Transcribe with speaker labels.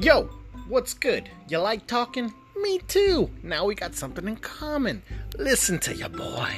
Speaker 1: Yo, what's good? You like talking? Me too. Now we got something in common. Listen to your boy.